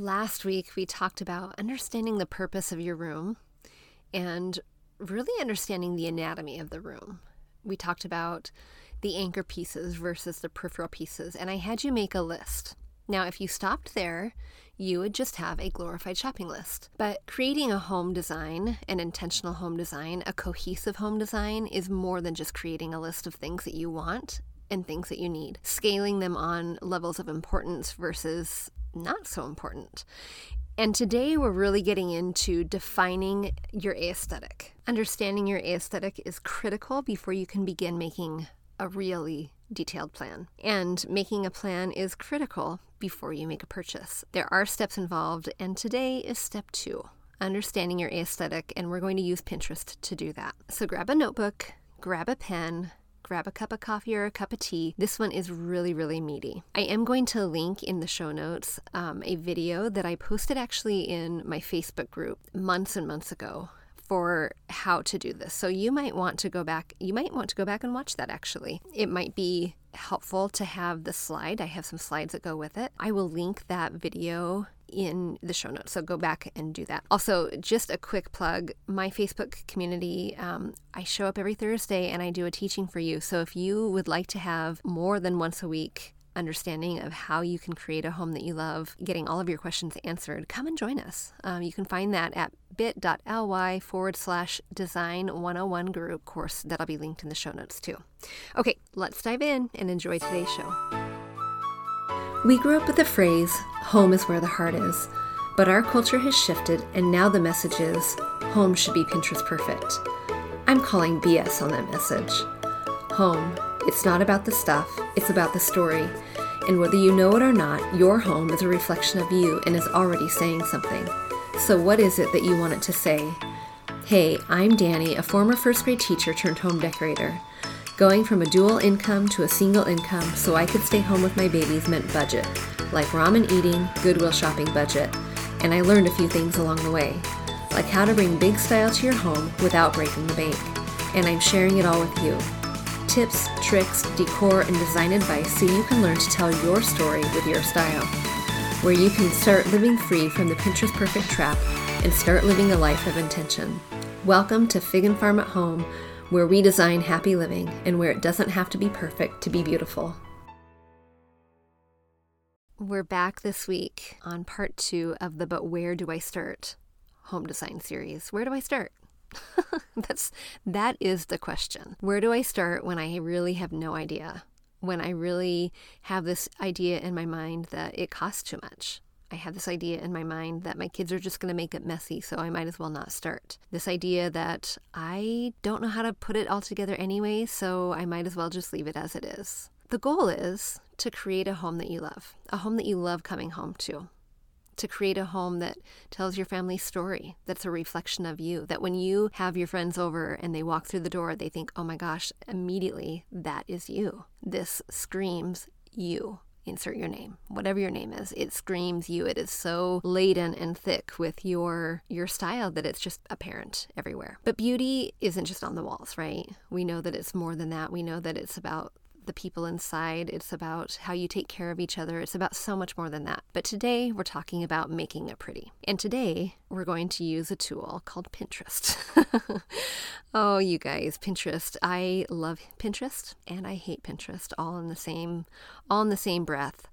Last week, we talked about understanding the purpose of your room and really understanding the anatomy of the room. We talked about the anchor pieces versus the peripheral pieces, and I had you make a list. Now, if you stopped there, you would just have a glorified shopping list. But creating a home design, an intentional home design, a cohesive home design is more than just creating a list of things that you want and things that you need, scaling them on levels of importance versus not so important. And today we're really getting into defining your aesthetic. Understanding your aesthetic is critical before you can begin making a really detailed plan. And making a plan is critical before you make a purchase. There are steps involved, and today is step two understanding your aesthetic, and we're going to use Pinterest to do that. So grab a notebook, grab a pen, grab a cup of coffee or a cup of tea. This one is really, really meaty. I am going to link in the show notes um, a video that I posted actually in my Facebook group months and months ago for how to do this. So you might want to go back, you might want to go back and watch that actually. It might be helpful to have the slide. I have some slides that go with it. I will link that video in the show notes. So go back and do that. Also, just a quick plug my Facebook community, um, I show up every Thursday and I do a teaching for you. So if you would like to have more than once a week, understanding of how you can create a home that you love, getting all of your questions answered, come and join us. Um, you can find that at bit.ly forward slash design 101 group course that'll be linked in the show notes too. Okay, let's dive in and enjoy today's show. We grew up with the phrase, home is where the heart is, but our culture has shifted and now the message is, home should be Pinterest perfect. I'm calling BS on that message. Home, it's not about the stuff, it's about the story. And whether you know it or not, your home is a reflection of you and is already saying something. So, what is it that you want it to say? Hey, I'm Danny, a former first grade teacher turned home decorator. Going from a dual income to a single income so I could stay home with my babies meant budget, like ramen eating, Goodwill shopping budget, and I learned a few things along the way, like how to bring big style to your home without breaking the bank. And I'm sharing it all with you. Tips, tricks, decor, and design advice so you can learn to tell your story with your style. Where you can start living free from the Pinterest perfect trap and start living a life of intention. Welcome to Fig and Farm at Home where we design happy living and where it doesn't have to be perfect to be beautiful. We're back this week on part two of the But Where Do I Start home design series. Where do I start? That's that is the question. Where do I start when I really have no idea? When I really have this idea in my mind that it costs too much, I have this idea in my mind that my kids are just going to make it messy, so I might as well not start. This idea that I don't know how to put it all together anyway, so I might as well just leave it as it is. The goal is to create a home that you love, a home that you love coming home to. To create a home that tells your family's story, that's a reflection of you, that when you have your friends over and they walk through the door, they think, oh my gosh, immediately that is you. This screams you insert your name whatever your name is. It screams you. It is so laden and thick with your your style that it's just apparent everywhere. But beauty isn't just on the walls right? We know that it's more than that. We know that it's about the people inside. It's about how you take care of each other. It's about so much more than that. But today we're talking about making it pretty. And today we're going to use a tool called Pinterest. oh, you guys, Pinterest. I love Pinterest and I hate Pinterest all in the same all in the same breath.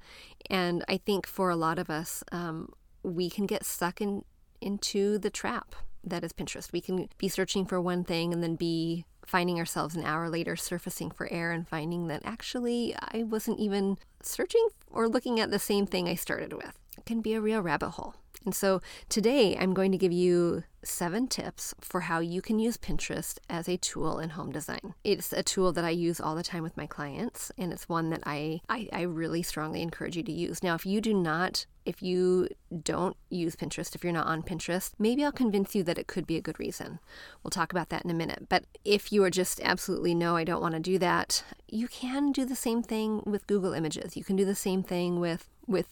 And I think for a lot of us, um, we can get stuck in into the trap that is Pinterest. We can be searching for one thing and then be finding ourselves an hour later surfacing for air and finding that actually I wasn't even searching or looking at the same thing I started with. It can be a real rabbit hole. And so today I'm going to give you seven tips for how you can use Pinterest as a tool in home design. It's a tool that I use all the time with my clients, and it's one that I, I, I really strongly encourage you to use. Now, if you do not if you don't use Pinterest, if you're not on Pinterest, maybe I'll convince you that it could be a good reason. We'll talk about that in a minute. But if you are just absolutely no, I don't want to do that, you can do the same thing with Google Images. You can do the same thing with with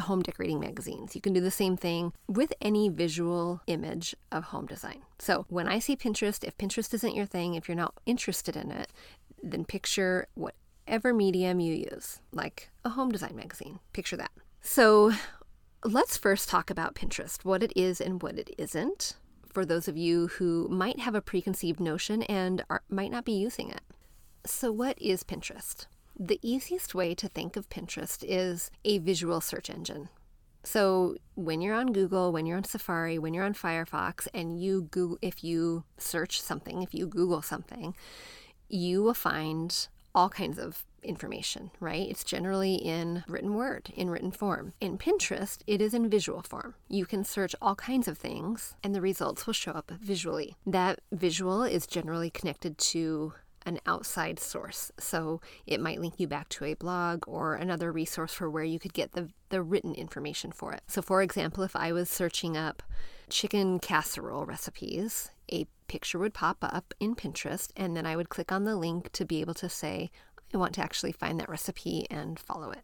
home decorating magazines. You can do the same thing with any visual image of home design. So when I see Pinterest, if Pinterest isn't your thing, if you're not interested in it, then picture whatever medium you use, like a home design magazine. Picture that. So let's first talk about Pinterest, what it is and what it isn't, for those of you who might have a preconceived notion and are, might not be using it. So, what is Pinterest? The easiest way to think of Pinterest is a visual search engine. So, when you're on Google, when you're on Safari, when you're on Firefox, and you Google, if you search something, if you Google something, you will find all kinds of information, right? It's generally in written word, in written form. In Pinterest, it is in visual form. You can search all kinds of things and the results will show up visually. That visual is generally connected to an outside source. So it might link you back to a blog or another resource for where you could get the, the written information for it. So, for example, if I was searching up chicken casserole recipes, a picture would pop up in Pinterest, and then I would click on the link to be able to say, I want to actually find that recipe and follow it.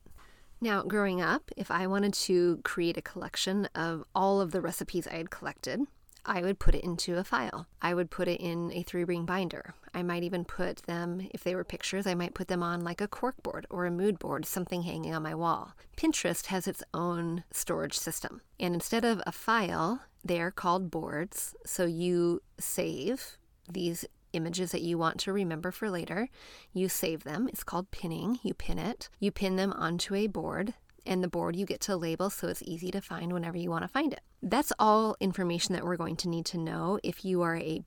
Now, growing up, if I wanted to create a collection of all of the recipes I had collected, I would put it into a file. I would put it in a three ring binder. I might even put them, if they were pictures, I might put them on like a cork board or a mood board, something hanging on my wall. Pinterest has its own storage system. And instead of a file, they're called boards. So you save these images that you want to remember for later. You save them. It's called pinning. You pin it. You pin them onto a board, and the board you get to label so it's easy to find whenever you want to find it. That's all information that we're going to need to know if you are a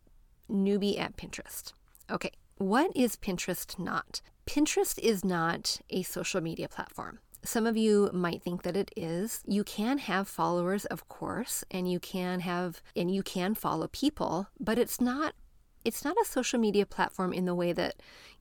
newbie at Pinterest. Okay, what is Pinterest not? Pinterest is not a social media platform. Some of you might think that it is. You can have followers, of course, and you can have and you can follow people, but it's not it's not a social media platform in the way that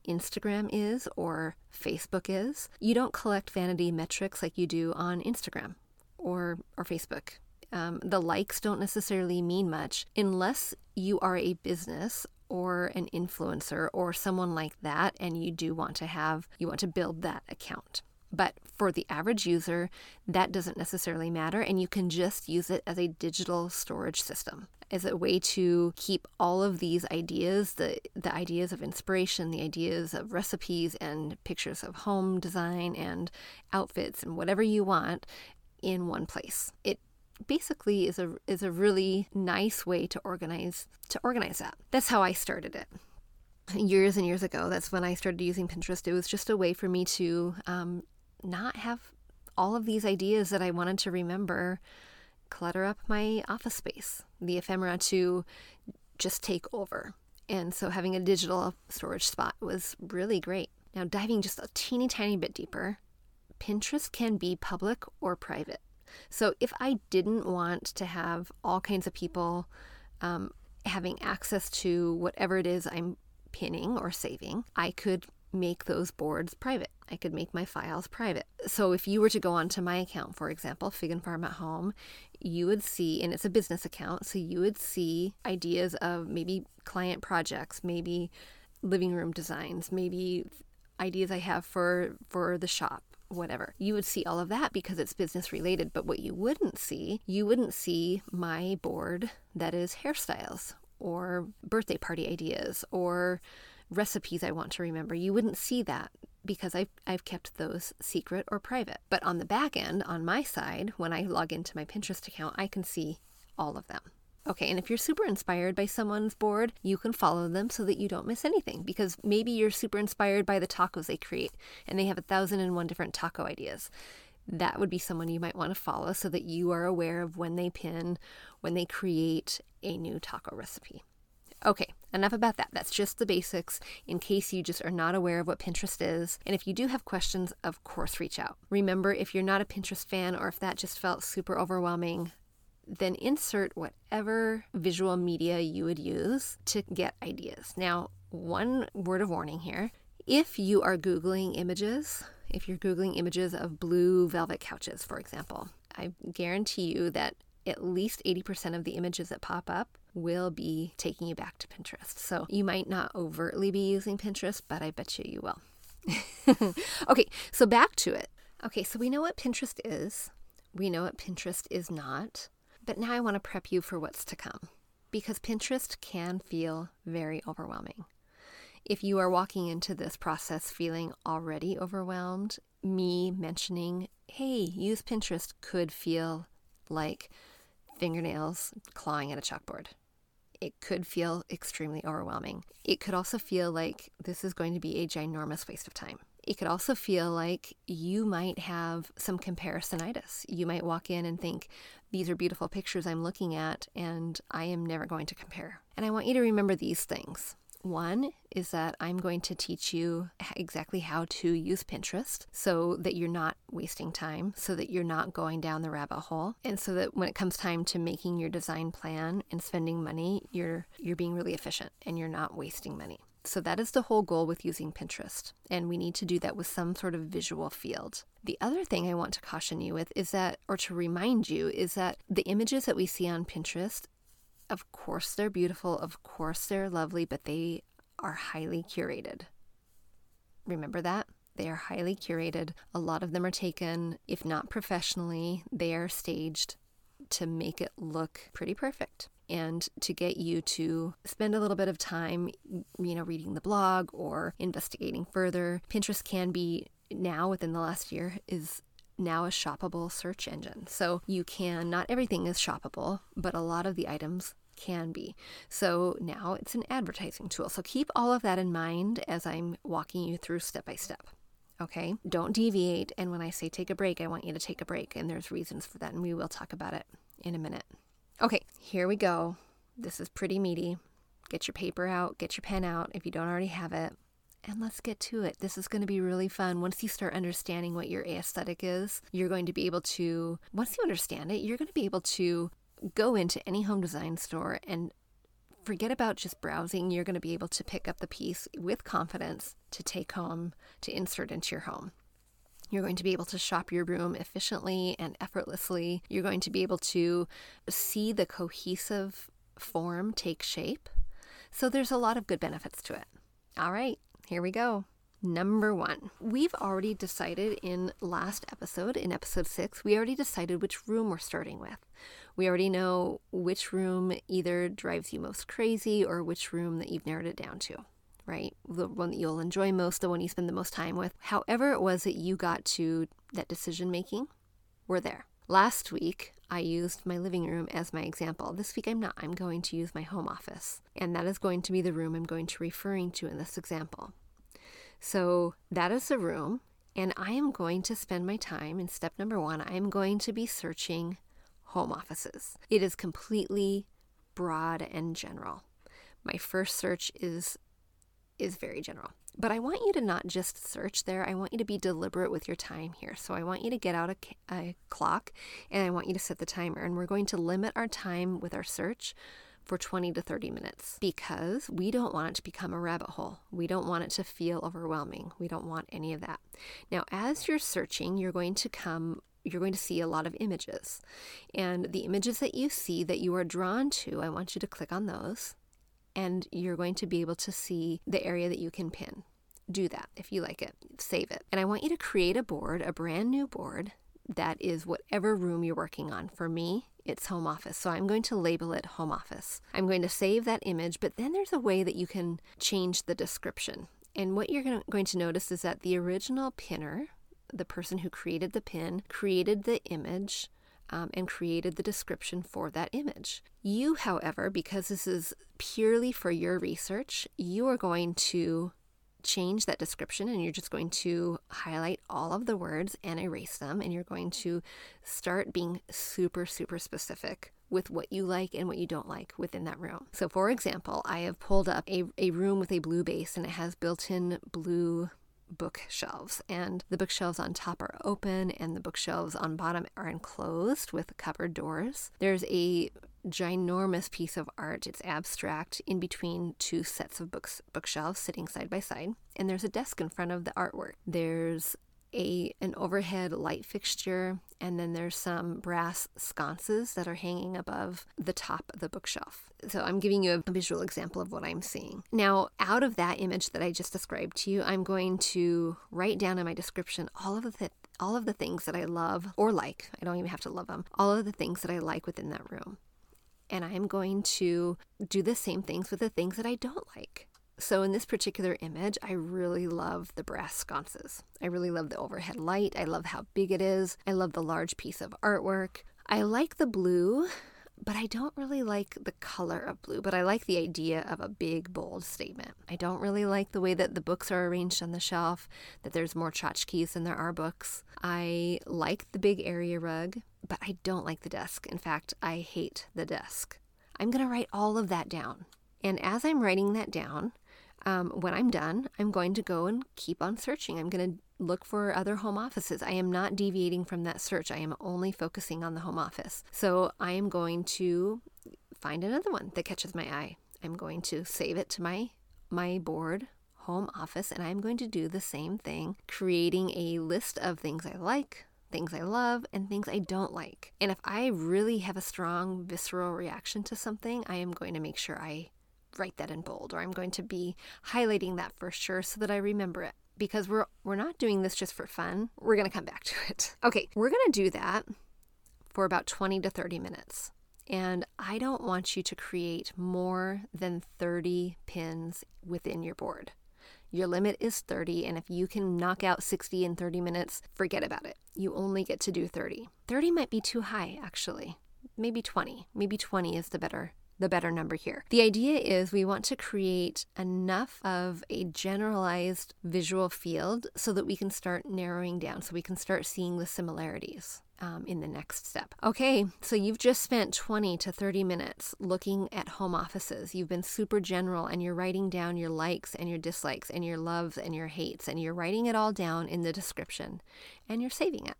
Instagram is or Facebook is. You don't collect vanity metrics like you do on Instagram or, or Facebook. Um, the likes don't necessarily mean much unless you are a business or an influencer or someone like that and you do want to have you want to build that account but for the average user that doesn't necessarily matter and you can just use it as a digital storage system as a way to keep all of these ideas the the ideas of inspiration the ideas of recipes and pictures of home design and outfits and whatever you want in one place. It basically is a is a really nice way to organize to organize that. That's how i started it. Years and years ago that's when i started using pinterest. It was just a way for me to um, not have all of these ideas that i wanted to remember clutter up my office space, the ephemera to just take over. And so having a digital storage spot was really great. Now, diving just a teeny tiny bit deeper, Pinterest can be public or private. So if I didn't want to have all kinds of people um, having access to whatever it is I'm pinning or saving, I could make those boards private. I could make my files private. So if you were to go onto my account, for example, Fig and Farm at Home, you would see, and it's a business account, so you would see ideas of maybe client projects, maybe living room designs, maybe ideas I have for for the shop whatever. You would see all of that because it's business related. But what you wouldn't see, you wouldn't see my board that is hairstyles or birthday party ideas or recipes I want to remember. You wouldn't see that because I've, I've kept those secret or private. But on the back end, on my side, when I log into my Pinterest account, I can see all of them. Okay, and if you're super inspired by someone's board, you can follow them so that you don't miss anything because maybe you're super inspired by the tacos they create and they have a thousand and one different taco ideas. That would be someone you might want to follow so that you are aware of when they pin, when they create a new taco recipe. Okay, enough about that. That's just the basics in case you just are not aware of what Pinterest is. And if you do have questions, of course, reach out. Remember, if you're not a Pinterest fan or if that just felt super overwhelming, then insert whatever visual media you would use to get ideas. Now, one word of warning here if you are Googling images, if you're Googling images of blue velvet couches, for example, I guarantee you that at least 80% of the images that pop up will be taking you back to Pinterest. So you might not overtly be using Pinterest, but I bet you you will. okay, so back to it. Okay, so we know what Pinterest is, we know what Pinterest is not, but now I want to prep you for what's to come because Pinterest can feel very overwhelming. If you are walking into this process feeling already overwhelmed, me mentioning, hey, use Pinterest could feel like fingernails clawing at a chalkboard. It could feel extremely overwhelming. It could also feel like this is going to be a ginormous waste of time. It could also feel like you might have some comparisonitis. You might walk in and think, these are beautiful pictures I'm looking at, and I am never going to compare. And I want you to remember these things. One is that I'm going to teach you exactly how to use Pinterest so that you're not wasting time, so that you're not going down the rabbit hole, and so that when it comes time to making your design plan and spending money, you're you're being really efficient and you're not wasting money. So that is the whole goal with using Pinterest, and we need to do that with some sort of visual field. The other thing I want to caution you with is that, or to remind you, is that the images that we see on Pinterest of course, they're beautiful. Of course, they're lovely, but they are highly curated. Remember that? They are highly curated. A lot of them are taken, if not professionally, they are staged to make it look pretty perfect and to get you to spend a little bit of time, you know, reading the blog or investigating further. Pinterest can be now within the last year is now a shoppable search engine. So you can, not everything is shoppable, but a lot of the items can be. So now it's an advertising tool. So keep all of that in mind as I'm walking you through step by step. Okay, don't deviate. And when I say take a break, I want you to take a break. And there's reasons for that. And we will talk about it in a minute. Okay, here we go. This is pretty meaty. Get your paper out, get your pen out if you don't already have it. And let's get to it. This is going to be really fun. Once you start understanding what your aesthetic is, you're going to be able to, once you understand it, you're going to be able to go into any home design store and forget about just browsing. You're going to be able to pick up the piece with confidence to take home, to insert into your home. You're going to be able to shop your room efficiently and effortlessly. You're going to be able to see the cohesive form take shape. So there's a lot of good benefits to it. All right, here we go. Number one, we've already decided in last episode, in episode six, we already decided which room we're starting with. We already know which room either drives you most crazy or which room that you've narrowed it down to, right? The one that you'll enjoy most, the one you spend the most time with. However, it was that you got to that decision making, we're there. Last week, I used my living room as my example. This week, I'm not. I'm going to use my home office. And that is going to be the room I'm going to referring to in this example. So that is the room. And I am going to spend my time in step number one. I am going to be searching home offices. It is completely broad and general. My first search is is very general. But I want you to not just search there. I want you to be deliberate with your time here. So I want you to get out a, a clock and I want you to set the timer. And we're going to limit our time with our search for 20 to 30 minutes because we don't want it to become a rabbit hole. We don't want it to feel overwhelming. We don't want any of that. Now, as you're searching, you're going to come you're going to see a lot of images. And the images that you see that you are drawn to, I want you to click on those and you're going to be able to see the area that you can pin. Do that if you like it, save it. And I want you to create a board, a brand new board that is whatever room you're working on. For me, it's home office. So I'm going to label it home office. I'm going to save that image, but then there's a way that you can change the description. And what you're going to notice is that the original pinner, the person who created the pin, created the image. Um, and created the description for that image. You, however, because this is purely for your research, you are going to change that description and you're just going to highlight all of the words and erase them and you're going to start being super super specific with what you like and what you don't like within that room. So for example, I have pulled up a, a room with a blue base and it has built-in blue bookshelves and the bookshelves on top are open and the bookshelves on bottom are enclosed with cupboard doors. There's a ginormous piece of art. It's abstract in between two sets of books bookshelves sitting side by side, and there's a desk in front of the artwork. There's a an overhead light fixture and then there's some brass sconces that are hanging above the top of the bookshelf. So I'm giving you a visual example of what I'm seeing. Now, out of that image that I just described to you, I'm going to write down in my description all of the all of the things that I love or like. I don't even have to love them. All of the things that I like within that room and I'm going to do the same things with the things that I don't like. So in this particular image, I really love the brass sconces. I really love the overhead light. I love how big it is. I love the large piece of artwork. I like the blue, but I don't really like the color of blue, but I like the idea of a big, bold statement. I don't really like the way that the books are arranged on the shelf, that there's more tchotchkes than there are books. I like the big area rug, but I don't like the desk. In fact, I hate the desk. I'm going to write all of that down. And as I'm writing that down, um, when I'm done, I'm going to go and keep on searching. I'm going to look for other home offices. I am not deviating from that search. I am only focusing on the home office. So I am going to find another one that catches my eye. I'm going to save it to my my board home office and I'm going to do the same thing, creating a list of things I like, things I love, and things I don't like. And if I really have a strong visceral reaction to something, I am going to make sure I write that in bold or I'm going to be highlighting that for sure so that I remember it because we're we're not doing this just for fun. We're going to come back to it. Okay, we're going to do that for about 20 to 30 minutes. And I don't want you to create more than 30 pins within your board. Your limit is 30, and if you can knock out 60 in 30 minutes, forget about it. You only get to do 30. 30 might be too high, actually. Maybe 20. Maybe 20 is the better the better number here. The idea is we want to create enough of a generalized visual field so that we can start narrowing down, so we can start seeing the similarities. Um, in the next step. Okay, so you've just spent 20 to 30 minutes looking at home offices. You've been super general and you're writing down your likes and your dislikes and your loves and your hates, and you're writing it all down in the description and you're saving it.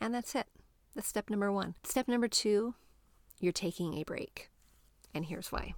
And that's it. That's step number one. Step number two you're taking a break. And here's why.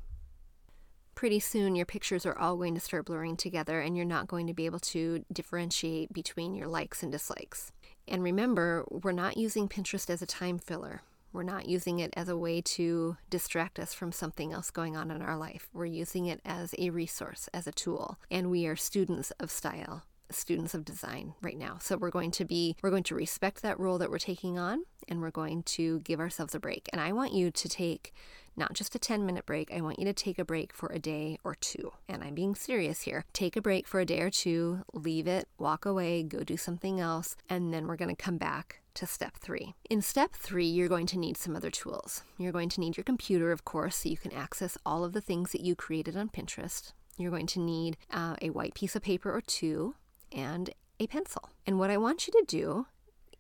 Pretty soon, your pictures are all going to start blurring together, and you're not going to be able to differentiate between your likes and dislikes. And remember, we're not using Pinterest as a time filler. We're not using it as a way to distract us from something else going on in our life. We're using it as a resource, as a tool. And we are students of style students of design right now. So we're going to be we're going to respect that role that we're taking on and we're going to give ourselves a break. And I want you to take not just a 10 minute break. I want you to take a break for a day or two. And I'm being serious here. Take a break for a day or two, leave it, walk away, go do something else, and then we're going to come back to step three. In step three, you're going to need some other tools. You're going to need your computer, of course, so you can access all of the things that you created on Pinterest. You're going to need uh, a white piece of paper or two and a pencil. And what I want you to do,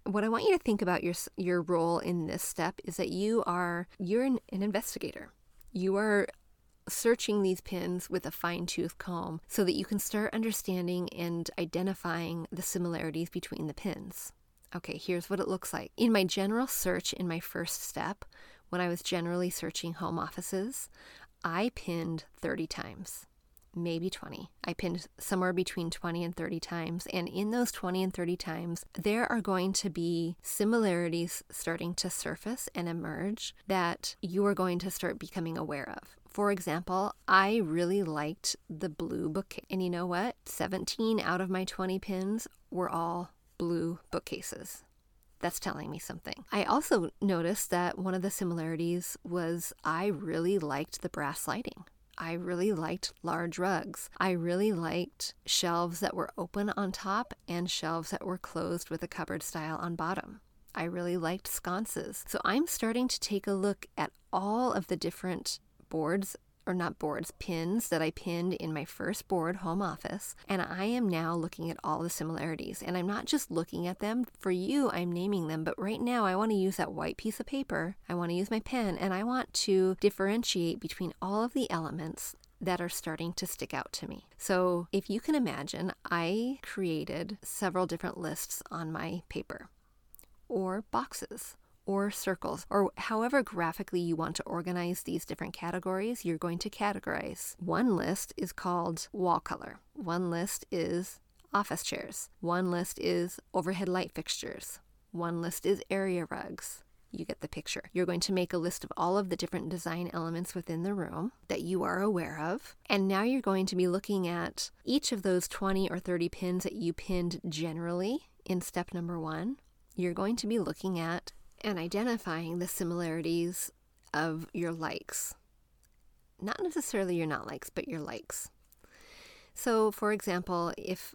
what I want you to think about your your role in this step is that you are you're an, an investigator. You are searching these pins with a fine-tooth comb so that you can start understanding and identifying the similarities between the pins. Okay, here's what it looks like. In my general search in my first step, when I was generally searching home offices, I pinned 30 times maybe 20. I pinned somewhere between 20 and 30 times. And in those 20 and 30 times, there are going to be similarities starting to surface and emerge that you are going to start becoming aware of. For example, I really liked the blue book. And you know what? 17 out of my 20 pins were all blue bookcases. That's telling me something. I also noticed that one of the similarities was I really liked the brass lighting. I really liked large rugs. I really liked shelves that were open on top and shelves that were closed with a cupboard style on bottom. I really liked sconces. So I'm starting to take a look at all of the different boards or not boards, pins that I pinned in my first board home office. And I am now looking at all the similarities. And I'm not just looking at them. For you, I'm naming them. But right now, I want to use that white piece of paper. I want to use my pen and I want to differentiate between all of the elements that are starting to stick out to me. So, if you can imagine, I created several different lists on my paper or boxes or circles, or however graphically you want to organize these different categories, you're going to categorize. One list is called wall color, one list is office chairs, one list is overhead light fixtures, one list is area rugs. You get the picture. You're going to make a list of all of the different design elements within the room that you are aware of. And now you're going to be looking at each of those 20 or 30 pins that you pinned generally in step number one. You're going to be looking at and identifying the similarities of your likes. Not necessarily your not likes, but your likes. So, for example, if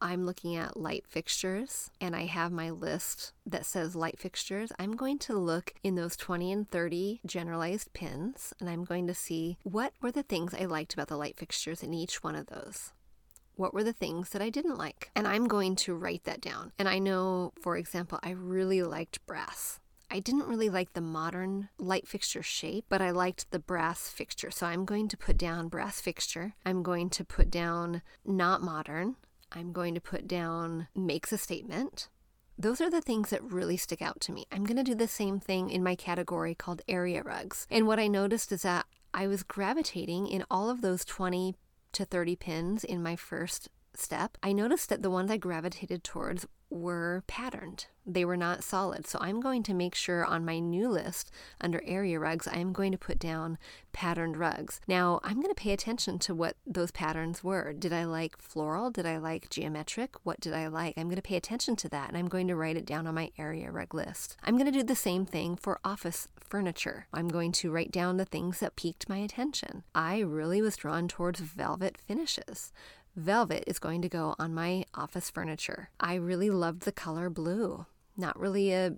I'm looking at light fixtures and I have my list that says light fixtures, I'm going to look in those 20 and 30 generalized pins and I'm going to see what were the things I liked about the light fixtures in each one of those. What were the things that I didn't like? And I'm going to write that down. And I know, for example, I really liked brass. I didn't really like the modern light fixture shape, but I liked the brass fixture. So I'm going to put down brass fixture. I'm going to put down not modern. I'm going to put down makes a statement. Those are the things that really stick out to me. I'm going to do the same thing in my category called area rugs. And what I noticed is that I was gravitating in all of those 20 to 30 pins in my first step, I noticed that the ones I gravitated towards were patterned. They were not solid. So I'm going to make sure on my new list under area rugs, I am going to put down patterned rugs. Now, I'm going to pay attention to what those patterns were. Did I like floral? Did I like geometric? What did I like? I'm going to pay attention to that and I'm going to write it down on my area rug list. I'm going to do the same thing for office furniture. I'm going to write down the things that piqued my attention. I really was drawn towards velvet finishes. Velvet is going to go on my office furniture. I really loved the color blue. Not really a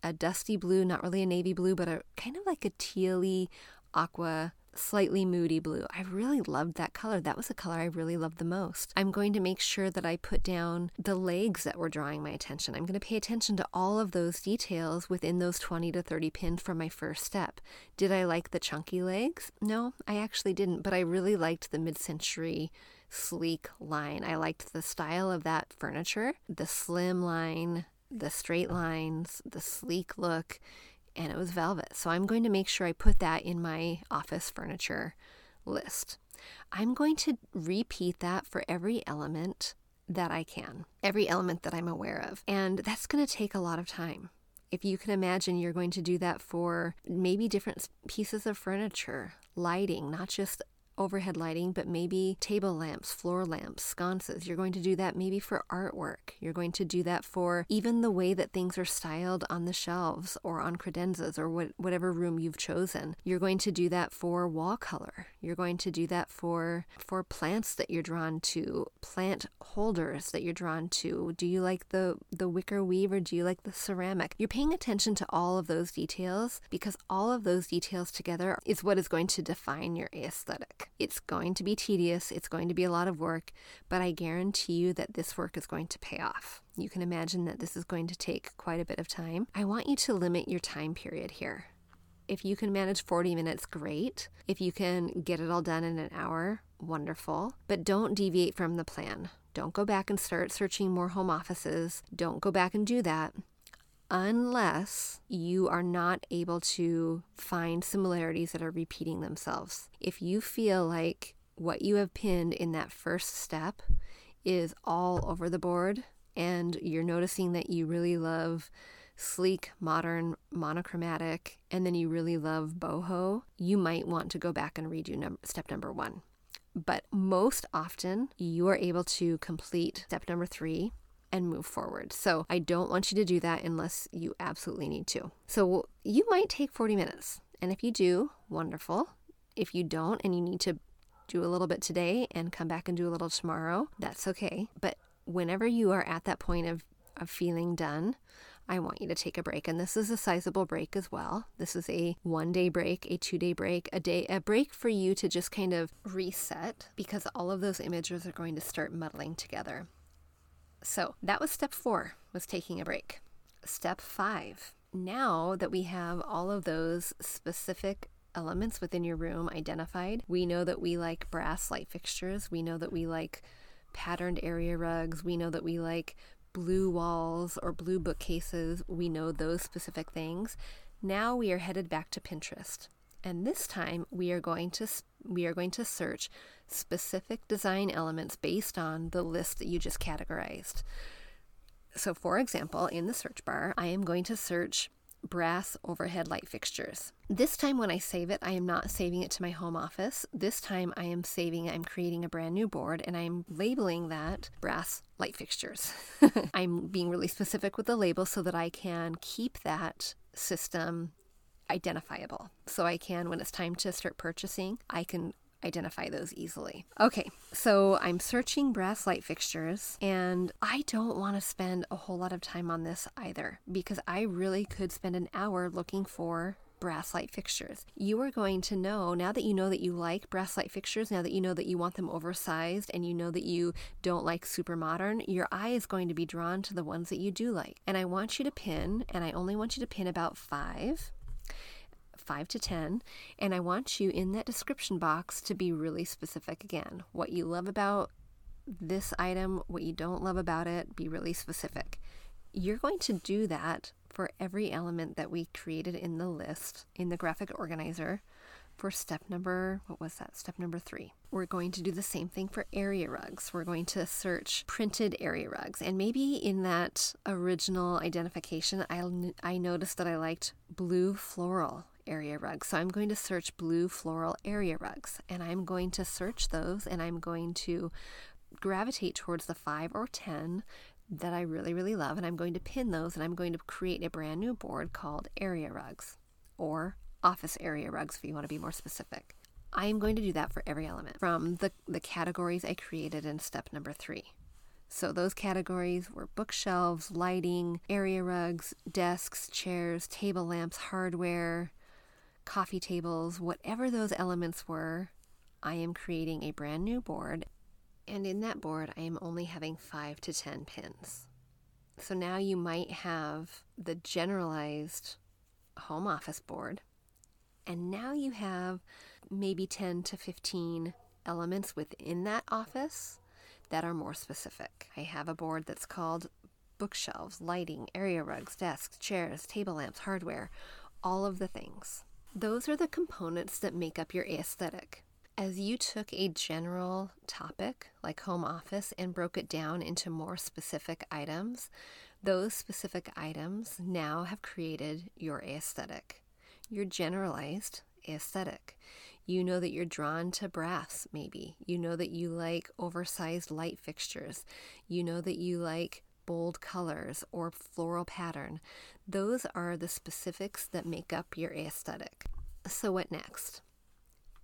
a dusty blue, not really a navy blue, but a kind of like a tealy aqua slightly moody blue. I really loved that color. That was the color I really loved the most. I'm going to make sure that I put down the legs that were drawing my attention. I'm going to pay attention to all of those details within those 20 to 30 pins from my first step. Did I like the chunky legs? No, I actually didn't, but I really liked the mid century sleek line. I liked the style of that furniture, the slim line, the straight lines, the sleek look, and it was velvet. So I'm going to make sure I put that in my office furniture list. I'm going to repeat that for every element that I can, every element that I'm aware of. And that's going to take a lot of time. If you can imagine, you're going to do that for maybe different pieces of furniture, lighting, not just overhead lighting, but maybe table lamps, floor lamps, sconces. You're going to do that maybe for artwork. You're going to do that for even the way that things are styled on the shelves or on credenzas or what, whatever room you've chosen. You're going to do that for wall color. You're going to do that for for plants that you're drawn to, plant holders that you're drawn to. Do you like the the wicker weave or do you like the ceramic? You're paying attention to all of those details because all of those details together is what is going to define your aesthetic. It's going to be tedious, it's going to be a lot of work, but I guarantee you that this work is going to pay off. You can imagine that this is going to take quite a bit of time. I want you to limit your time period here. If you can manage 40 minutes, great. If you can get it all done in an hour, wonderful. But don't deviate from the plan. Don't go back and start searching more home offices. Don't go back and do that unless you are not able to find similarities that are repeating themselves. If you feel like what you have pinned in that first step is all over the board and you're noticing that you really love sleek, modern, monochromatic, and then you really love boho, you might want to go back and redo num- step number one. But most often, you are able to complete step number three and move forward. So I don't want you to do that unless you absolutely need to. So you might take 40 minutes. And if you do, wonderful. If you don't and you need to do a little bit today and come back and do a little tomorrow, that's okay. But whenever you are at that point of, of feeling done, I want you to take a break. And this is a sizable break as well. This is a one day break, a two day break, a day, a break for you to just kind of reset because all of those images are going to start muddling together. So that was step four, was taking a break. Step five, now that we have all of those specific elements within your room identified, we know that we like brass light fixtures, we know that we like patterned area rugs, we know that we like blue walls or blue bookcases, we know those specific things. Now we are headed back to Pinterest. And this time we are going to we are going to search specific design elements based on the list that you just categorized. So for example, in the search bar, I am going to search brass overhead light fixtures. This time when I save it, I am not saving it to my home office. This time I am saving, I'm creating a brand new board and I'm labeling that brass light fixtures. I'm being really specific with the label so that I can keep that system identifiable. So I can, when it's time to start purchasing, I can identify those easily. Okay, so I'm searching brass light fixtures, and I don't want to spend a whole lot of time on this either because I really could spend an hour looking for brass light fixtures. You are going to know now that you know that you like brass light fixtures, now that you know that you want them oversized and you know that you don't like super modern, your eye is going to be drawn to the ones that you do like. And I want you to pin, and I only want you to pin about five 5 to 10, and I want you in that description box to be really specific again. What you love about this item, what you don't love about it, be really specific. You're going to do that for every element that we created in the list in the graphic organizer for step number, what was that? Step number three. We're going to do the same thing for area rugs. We're going to search printed area rugs. And maybe in that original identification, I, I noticed that I liked blue floral area rugs. So I'm going to search blue floral area rugs and I'm going to search those and I'm going to gravitate towards the five or 10 that I really, really love. And I'm going to pin those and I'm going to create a brand new board called area rugs or office area rugs if you want to be more specific. I am going to do that for every element from the, the categories I created in step number three. So those categories were bookshelves, lighting, area rugs, desks, chairs, table lamps, hardware, coffee tables, whatever those elements were, I am creating a brand new board. And in that board, I am only having five to 10 pins. So now you might have the generalized home office board. And now you have maybe 10 to 15 elements within that office that are more specific. I have a board that's called bookshelves, lighting, area rugs, desks, chairs, table lamps, hardware, all of the things. Those are the components that make up your aesthetic. As you took a general topic like home office and broke it down into more specific items, those specific items now have created your aesthetic, your generalized aesthetic. You know that you're drawn to brass, maybe. You know that you like oversized light fixtures. You know that you like bold colors or floral pattern. Those are the specifics that make up your aesthetic. So, what next?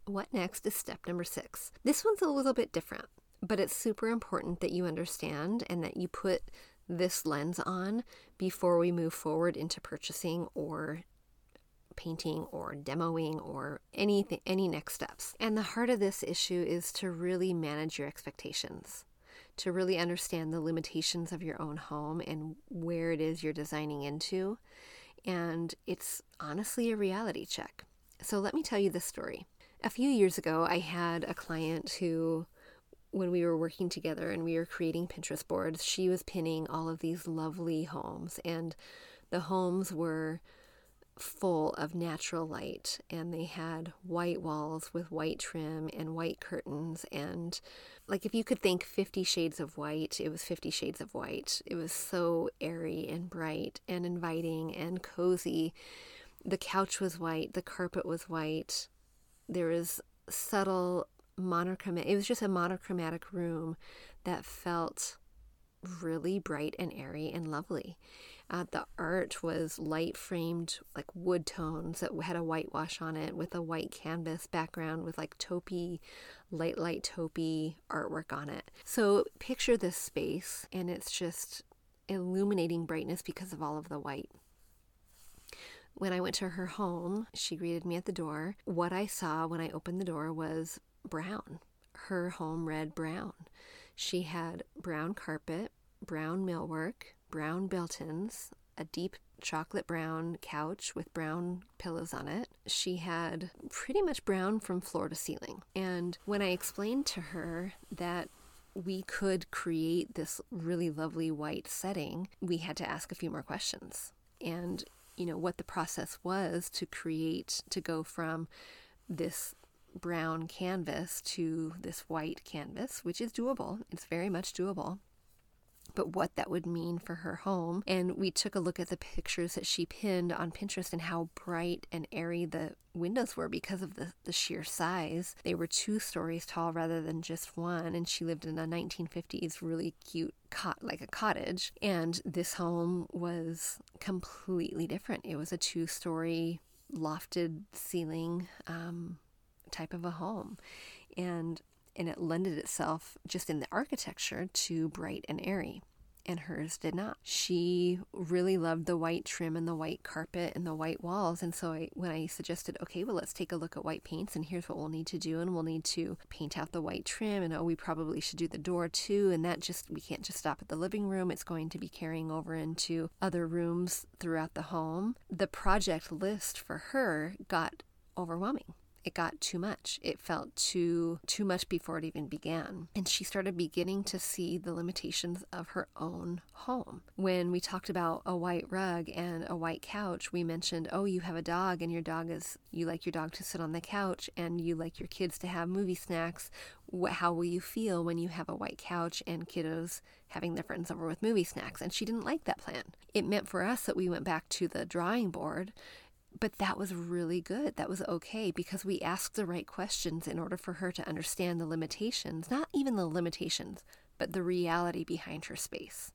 What next is step number six. This one's a little bit different, but it's super important that you understand and that you put this lens on before we move forward into purchasing or painting or demoing or anything any next steps. And the heart of this issue is to really manage your expectations to really understand the limitations of your own home and where it is you're designing into. And it's honestly a reality check. So let me tell you this story. A few years ago, I had a client who, when we were working together and we were creating Pinterest boards, she was pinning all of these lovely homes. And the homes were full of natural light and they had white walls with white trim and white curtains and like if you could think 50 shades of white it was 50 shades of white. It was so airy and bright and inviting and cozy. The couch was white the carpet was white. There was subtle monochromatic it was just a monochromatic room that felt really bright and airy and lovely uh, the art was light framed, like wood tones that had a whitewash on it with a white canvas background with like taupey, light, light taupey artwork on it. So picture this space and it's just illuminating brightness because of all of the white. When I went to her home, she greeted me at the door. What I saw when I opened the door was brown. Her home read brown. She had brown carpet, brown millwork, brown built-ins, a deep chocolate brown couch with brown pillows on it. She had pretty much brown from floor to ceiling. And when I explained to her that we could create this really lovely white setting, we had to ask a few more questions. And, you know, what the process was to create, to go from this brown canvas to this white canvas, which is doable. It's very much doable but what that would mean for her home. And we took a look at the pictures that she pinned on Pinterest and how bright and airy the windows were because of the, the sheer size. They were two stories tall rather than just one, and she lived in a 1950s really cute cot like a cottage. And this home was completely different. It was a two story lofted ceiling um, type of a home. And and it lended itself just in the architecture to bright and airy and hers did not. She really loved the white trim and the white carpet and the white walls. And so I, when I suggested, okay, well, let's take a look at white paints and here's what we'll need to do. And we'll need to paint out the white trim. And oh, we probably should do the door too. And that just, we can't just stop at the living room. It's going to be carrying over into other rooms throughout the home. The project list for her got overwhelming it got too much. It felt too too much before it even began. And she started beginning to see the limitations of her own home. When we talked about a white rug and a white couch, we mentioned, "Oh, you have a dog and your dog is you like your dog to sit on the couch and you like your kids to have movie snacks. How will you feel when you have a white couch and kiddos having their friends over with movie snacks?" And she didn't like that plan. It meant for us that we went back to the drawing board but that was really good. That was okay because we asked the right questions in order for her to understand the limitations, not even the limitations, but the reality behind her space.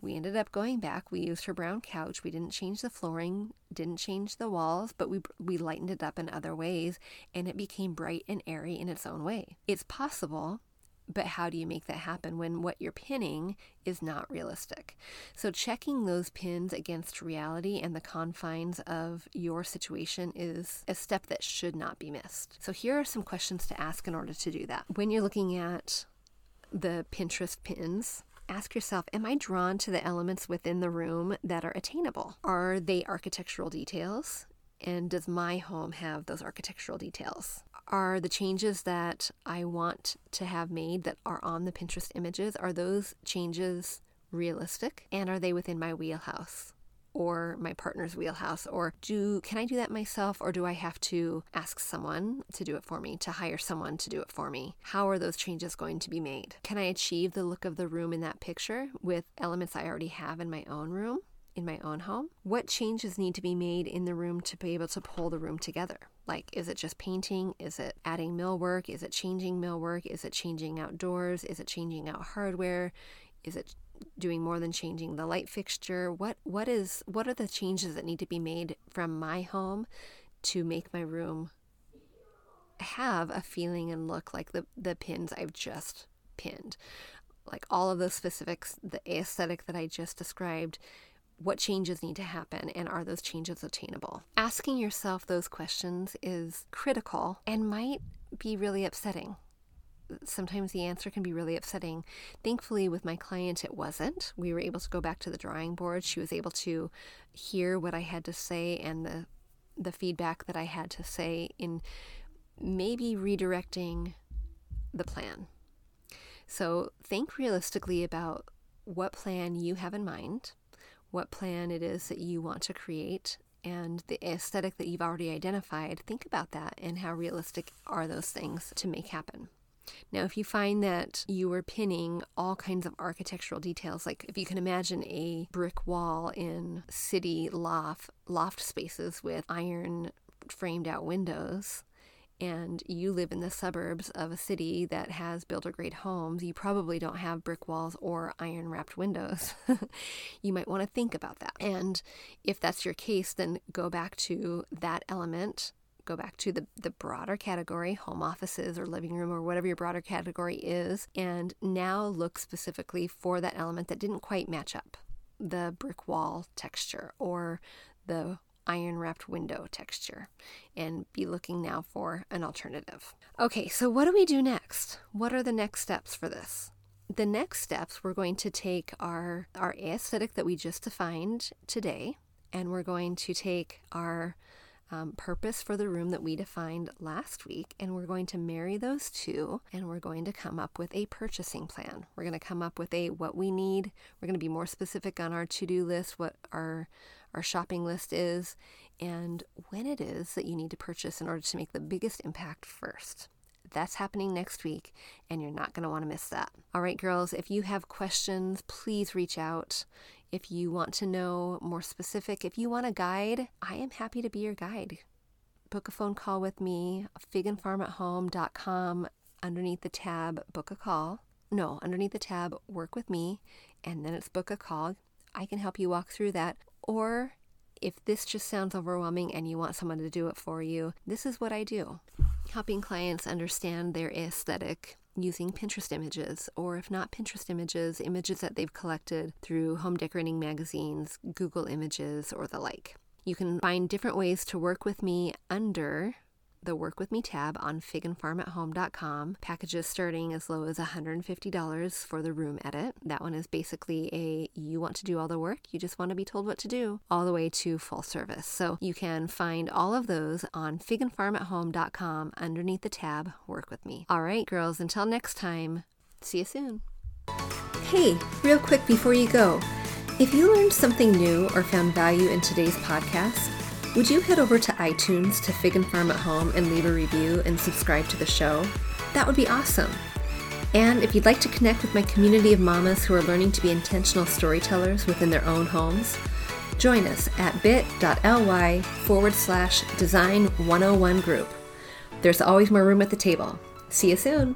We ended up going back. We used her brown couch. We didn't change the flooring, didn't change the walls, but we we lightened it up in other ways and it became bright and airy in its own way. It's possible but how do you make that happen when what you're pinning is not realistic? So, checking those pins against reality and the confines of your situation is a step that should not be missed. So, here are some questions to ask in order to do that. When you're looking at the Pinterest pins, ask yourself Am I drawn to the elements within the room that are attainable? Are they architectural details? And does my home have those architectural details? Are the changes that I want to have made that are on the Pinterest images, are those changes realistic? And are they within my wheelhouse? or my partner's wheelhouse or do can I do that myself or do I have to ask someone to do it for me to hire someone to do it for me how are those changes going to be made can I achieve the look of the room in that picture with elements I already have in my own room in my own home? What changes need to be made in the room to be able to pull the room together? Like, is it just painting? Is it adding millwork? Is it changing millwork? Is it changing outdoors? Is it changing out hardware? Is it doing more than changing the light fixture? What what is what are the changes that need to be made from my home to make my room have a feeling and look like the the pins I've just pinned? Like all of those specifics, the aesthetic that I just described what changes need to happen and are those changes attainable? Asking yourself those questions is critical and might be really upsetting. Sometimes the answer can be really upsetting. Thankfully, with my client, it wasn't. We were able to go back to the drawing board. She was able to hear what I had to say and the the feedback that I had to say in maybe redirecting the plan. So, think realistically about what plan you have in mind what plan it is that you want to create and the aesthetic that you've already identified, think about that and how realistic are those things to make happen. Now, if you find that you are pinning all kinds of architectural details, like if you can imagine a brick wall in city loft loft spaces with iron framed out windows, and you live in the suburbs of a city that has builder grade homes, you probably don't have brick walls or iron wrapped windows. you might want to think about that. And if that's your case, then go back to that element. Go back to the, the broader category, home offices or living room or whatever your broader category is, and now look specifically for that element that didn't quite match up the brick wall texture or the iron wrapped window texture and be looking now for an alternative. Okay, so what do we do next? What are the next steps for this? The next steps, we're going to take our, our aesthetic that we just defined today, and we're going to take our um, purpose for the room that we defined last week, and we're going to marry those two, and we're going to come up with a purchasing plan. We're going to come up with a what we need. We're going to be more specific on our to do list, what our our shopping list is, and when it is that you need to purchase in order to make the biggest impact first. That's happening next week, and you're not going to want to miss that. All right, girls, if you have questions, please reach out. If you want to know more specific, if you want a guide, I am happy to be your guide. Book a phone call with me, figandfarmathome.com, underneath the tab, book a call. No, underneath the tab, work with me, and then it's book a call. I can help you walk through that. Or if this just sounds overwhelming and you want someone to do it for you, this is what I do. helping clients understand their aesthetic using Pinterest images, or if not Pinterest images, images that they've collected through home decorating magazines, Google Images, or the like. You can find different ways to work with me under the Work With Me tab on figandfarmathome.com. Packages starting as low as $150 for the room edit. That one is basically a you want to do all the work, you just want to be told what to do, all the way to full service. So you can find all of those on figandfarmathome.com underneath the tab Work With Me. All right, girls, until next time, see you soon. Hey, real quick before you go, if you learned something new or found value in today's podcast, would you head over to iTunes to Fig and Farm at Home and leave a review and subscribe to the show? That would be awesome. And if you'd like to connect with my community of mamas who are learning to be intentional storytellers within their own homes, join us at bit.ly forward slash design 101 group. There's always more room at the table. See you soon.